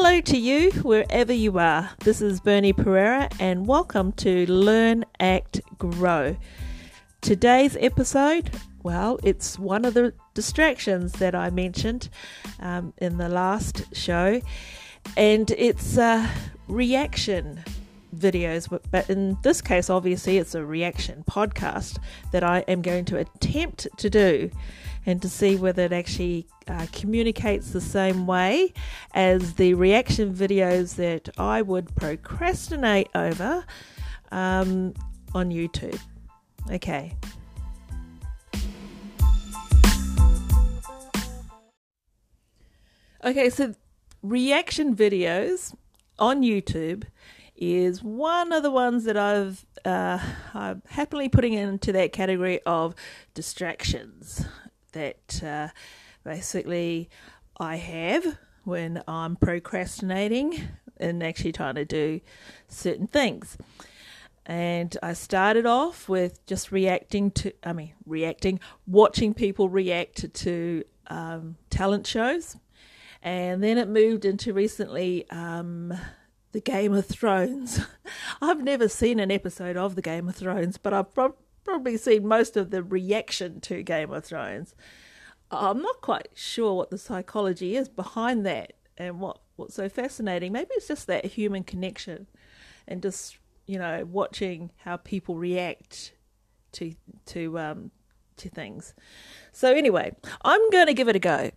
Hello to you, wherever you are. This is Bernie Pereira, and welcome to Learn, Act, Grow. Today's episode, well, it's one of the distractions that I mentioned um, in the last show, and it's uh, reaction videos. But in this case, obviously, it's a reaction podcast that I am going to attempt to do and to see whether it actually uh, communicates the same way as the reaction videos that I would procrastinate over um, on YouTube. Okay. Okay, so reaction videos on YouTube is one of the ones that I've uh, I'm happily putting into that category of distractions that uh, basically I have when I'm procrastinating and actually trying to do certain things. And I started off with just reacting to, I mean, reacting, watching people react to um, talent shows. And then it moved into recently um, the Game of Thrones. I've never seen an episode of the Game of Thrones, but I've probably seen most of the reaction to Game of Thrones. I'm not quite sure what the psychology is behind that and what, what's so fascinating. Maybe it's just that human connection and just, you know, watching how people react to to um to things. So anyway, I'm going to give it a go.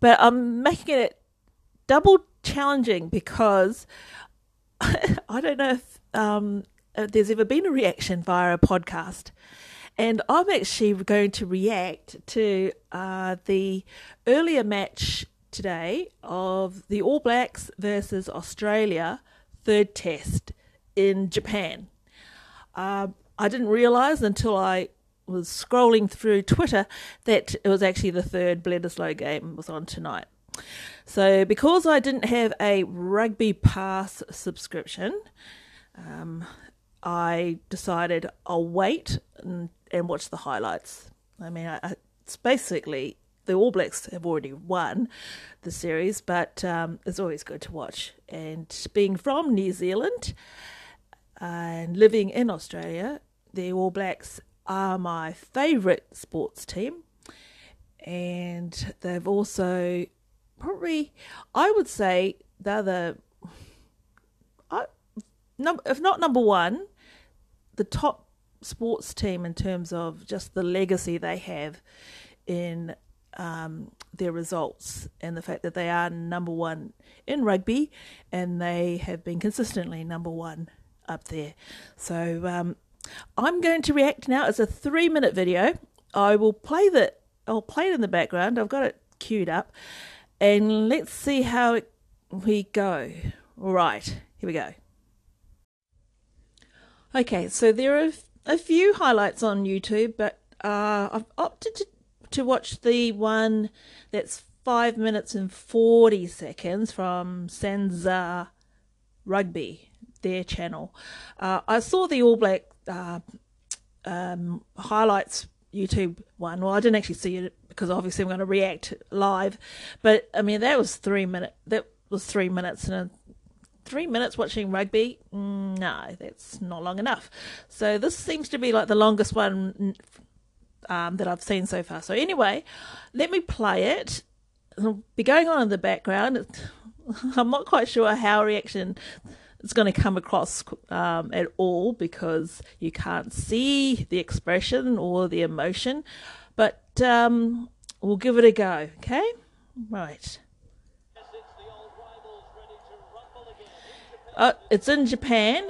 But I'm making it double challenging because I don't know if um, if there's ever been a reaction via a podcast. And I'm actually going to react to uh, the earlier match today of the All Blacks versus Australia third test in Japan. Uh, I didn't realise until I was scrolling through Twitter that it was actually the third Bledisloe game was on tonight. So because I didn't have a Rugby Pass subscription, um, I decided I'll wait and, and watch the highlights. I mean, I, it's basically the All Blacks have already won the series, but um, it's always good to watch. And being from New Zealand and living in Australia, the All Blacks are my favourite sports team. And they've also probably, I would say, they're the, I, if not number one, the top sports team in terms of just the legacy they have in um, their results and the fact that they are number one in rugby and they have been consistently number one up there. So um, I'm going to react now. It's a three minute video. I will play the I'll play it in the background. I've got it queued up, and let's see how it, we go. All right, here we go. Okay, so there are a few highlights on YouTube, but uh, I've opted to, to watch the one that's five minutes and 40 seconds from SANZAAR Rugby, their channel. Uh, I saw the All Black uh, um, highlights YouTube one. Well, I didn't actually see it because obviously I'm going to react live, but I mean that was three minute. That was three minutes and three minutes watching rugby, no, that's not long enough. So this seems to be like the longest one um, that I've seen so far. So anyway, let me play it. It'll be going on in the background. I'm not quite sure how reaction is going to come across um, at all because you can't see the expression or the emotion, but um, we'll give it a go. Okay, right. Uh, it's in Japan.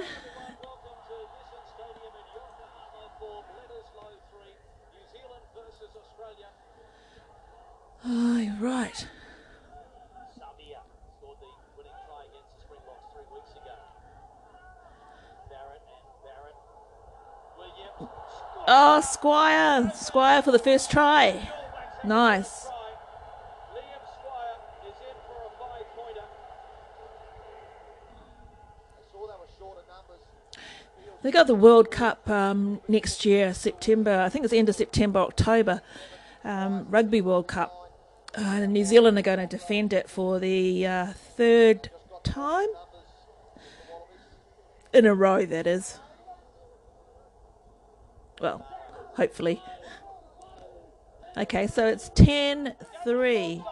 Oh, right. Oh, Squire. Squire for the first try. Nice. They got the World Cup um, next year, September. I think it's the end of September, October. Um, Rugby World Cup. Uh, New Zealand are going to defend it for the uh, third time. In a row, that is. Well, hopefully. Okay, so it's 10 3.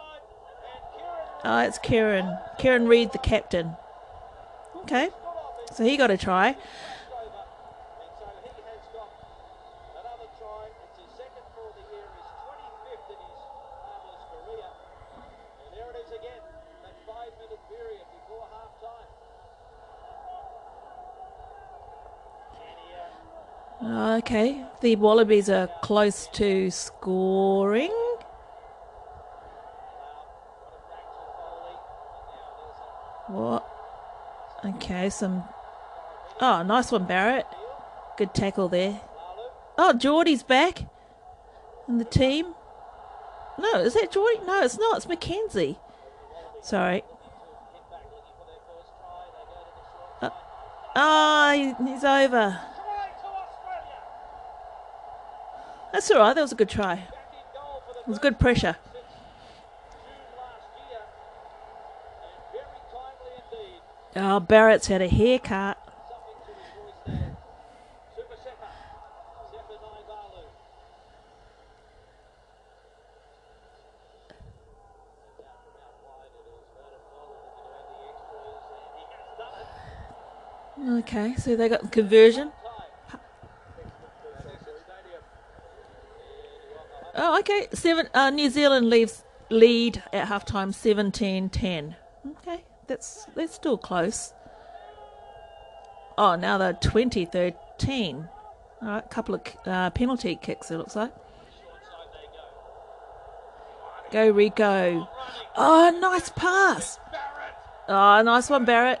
Oh, it's Kieran. Kieran Read, the captain. Okay, so he got a try. Okay, the Wallabies are close to scoring. What? Okay, some. Oh, nice one, Barrett. Good tackle there. Oh, Jordie's back in the team. No, is that Geordie? No, it's not. It's McKenzie. Sorry. Uh, oh, he's over. That's all right. That was a good try. It was good pressure. Oh, Barrett's had a haircut. Okay, so they got the conversion. Oh, okay. Seven. Uh, New Zealand leaves lead at halftime 17-10. Okay, that's that's still close. Oh, now they're 2013. All right, couple of uh, penalty kicks. It looks like. Go Rieko. Oh, nice pass. Oh, nice one, Barrett.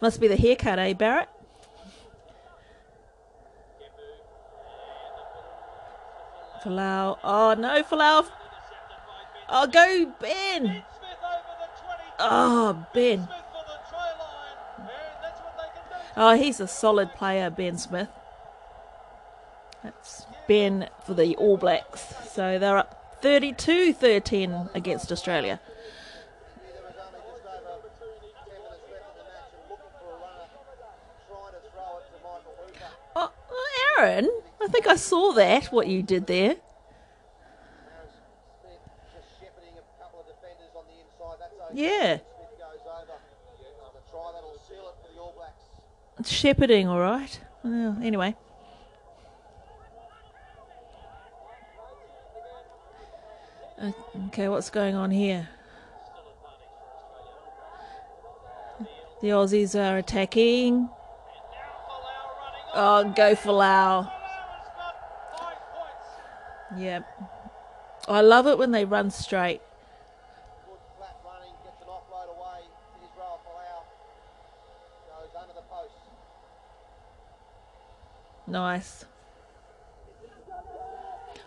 Must be the haircut, eh, Barrett? Folau. Oh, no, Folau. Oh, go, Ben. Oh, Ben. Oh, he's a solid player, Ben Smith. That's Ben for the All Blacks. So they're up 32 13 against Australia. Oh, Aaron, I think I saw that, what you did there. Yeah. shepherding, all right. Well, anyway. Okay, what's going on here? The Aussies are attacking. Oh, go Folau. Yep. I love it when they run straight. Nice.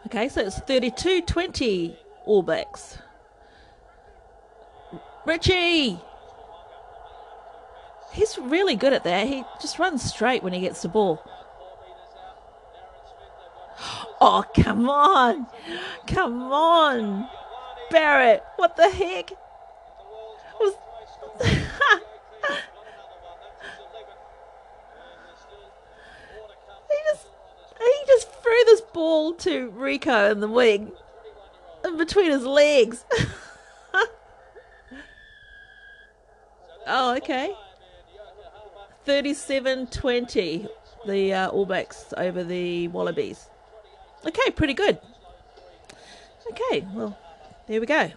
Okay, so it's 32 20 All Blacks. Richie! He's really good at that. He just runs straight when he gets the ball. Oh, come on. Come on. Barrett, what the heck? Was... threw this ball to Rieko in the wing, in between his legs. oh, okay. 37 20, the uh, All Blacks over the Wallabies. Okay, pretty good. Okay, well, there we go.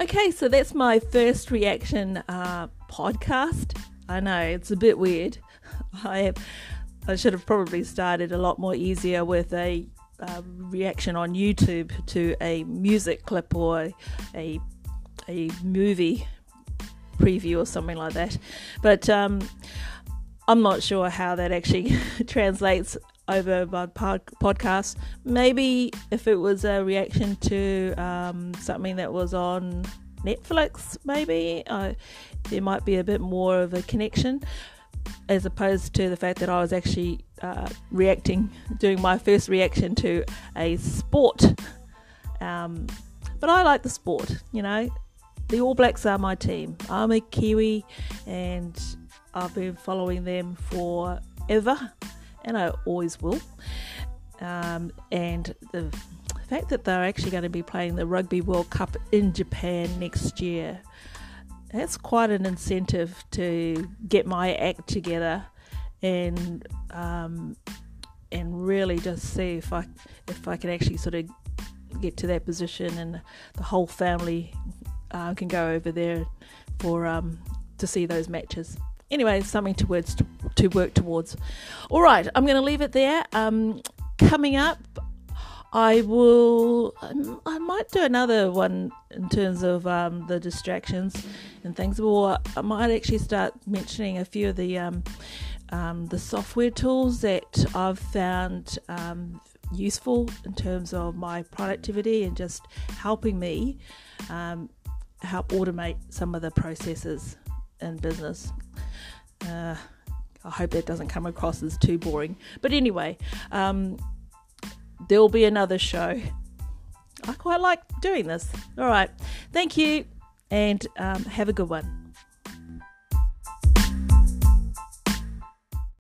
Okay, so that's my first reaction uh, podcast. I know it's a bit weird. I I should have probably started a lot more easier with a uh, reaction on YouTube to a music clip or a a movie preview or something like that. But um, I'm not sure how that actually translates over my pod- podcast. Maybe if it was a reaction to um, something that was on Netflix, maybe uh, there might be a bit more of a connection as opposed to the fact that I was actually uh, reacting, doing my first reaction to a sport. Um, but I like the sport, you know. The All Blacks are my team. I'm a Kiwi and I've been following them forever and I always will. Um, and the fact that they're actually going to be playing the Rugby World Cup in Japan next year, that's quite an incentive to get my act together and um, and really just see if I if I can actually sort of get to that position and the whole family uh, can go over there for um, to see those matches anyway, something to words to, to work towards. All right, I'm going to leave it there. Um, coming up, I will. I might do another one in terms of um, the distractions and things, or I might actually start mentioning a few of the um, um, the software tools that I've found um, useful in terms of my productivity and just helping me um, help automate some of the processes in business. Uh, I hope that doesn't come across as too boring. But anyway, um, there'll be another show. I quite like doing this. All right. Thank you and um, have a good one.